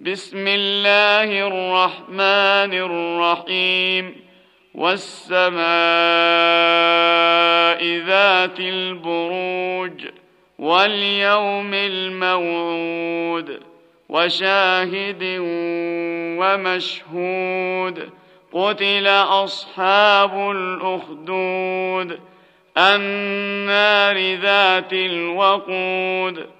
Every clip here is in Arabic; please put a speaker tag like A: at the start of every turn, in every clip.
A: بسم الله الرحمن الرحيم. والسماء ذات البروج واليوم الموعود وشاهد ومشهود. قتل أصحاب الأخدود. النار ذات الوقود.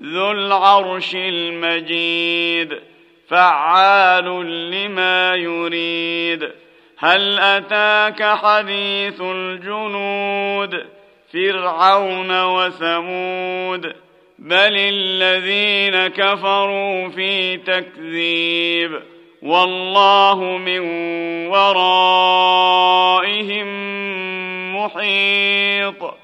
A: ذو العرش المجيد فعال لما يريد. هل أتاك حديث الجنود؟ فرعون وثمود بل الذين كفروا في تكذيب. والله من ورائهم محيط.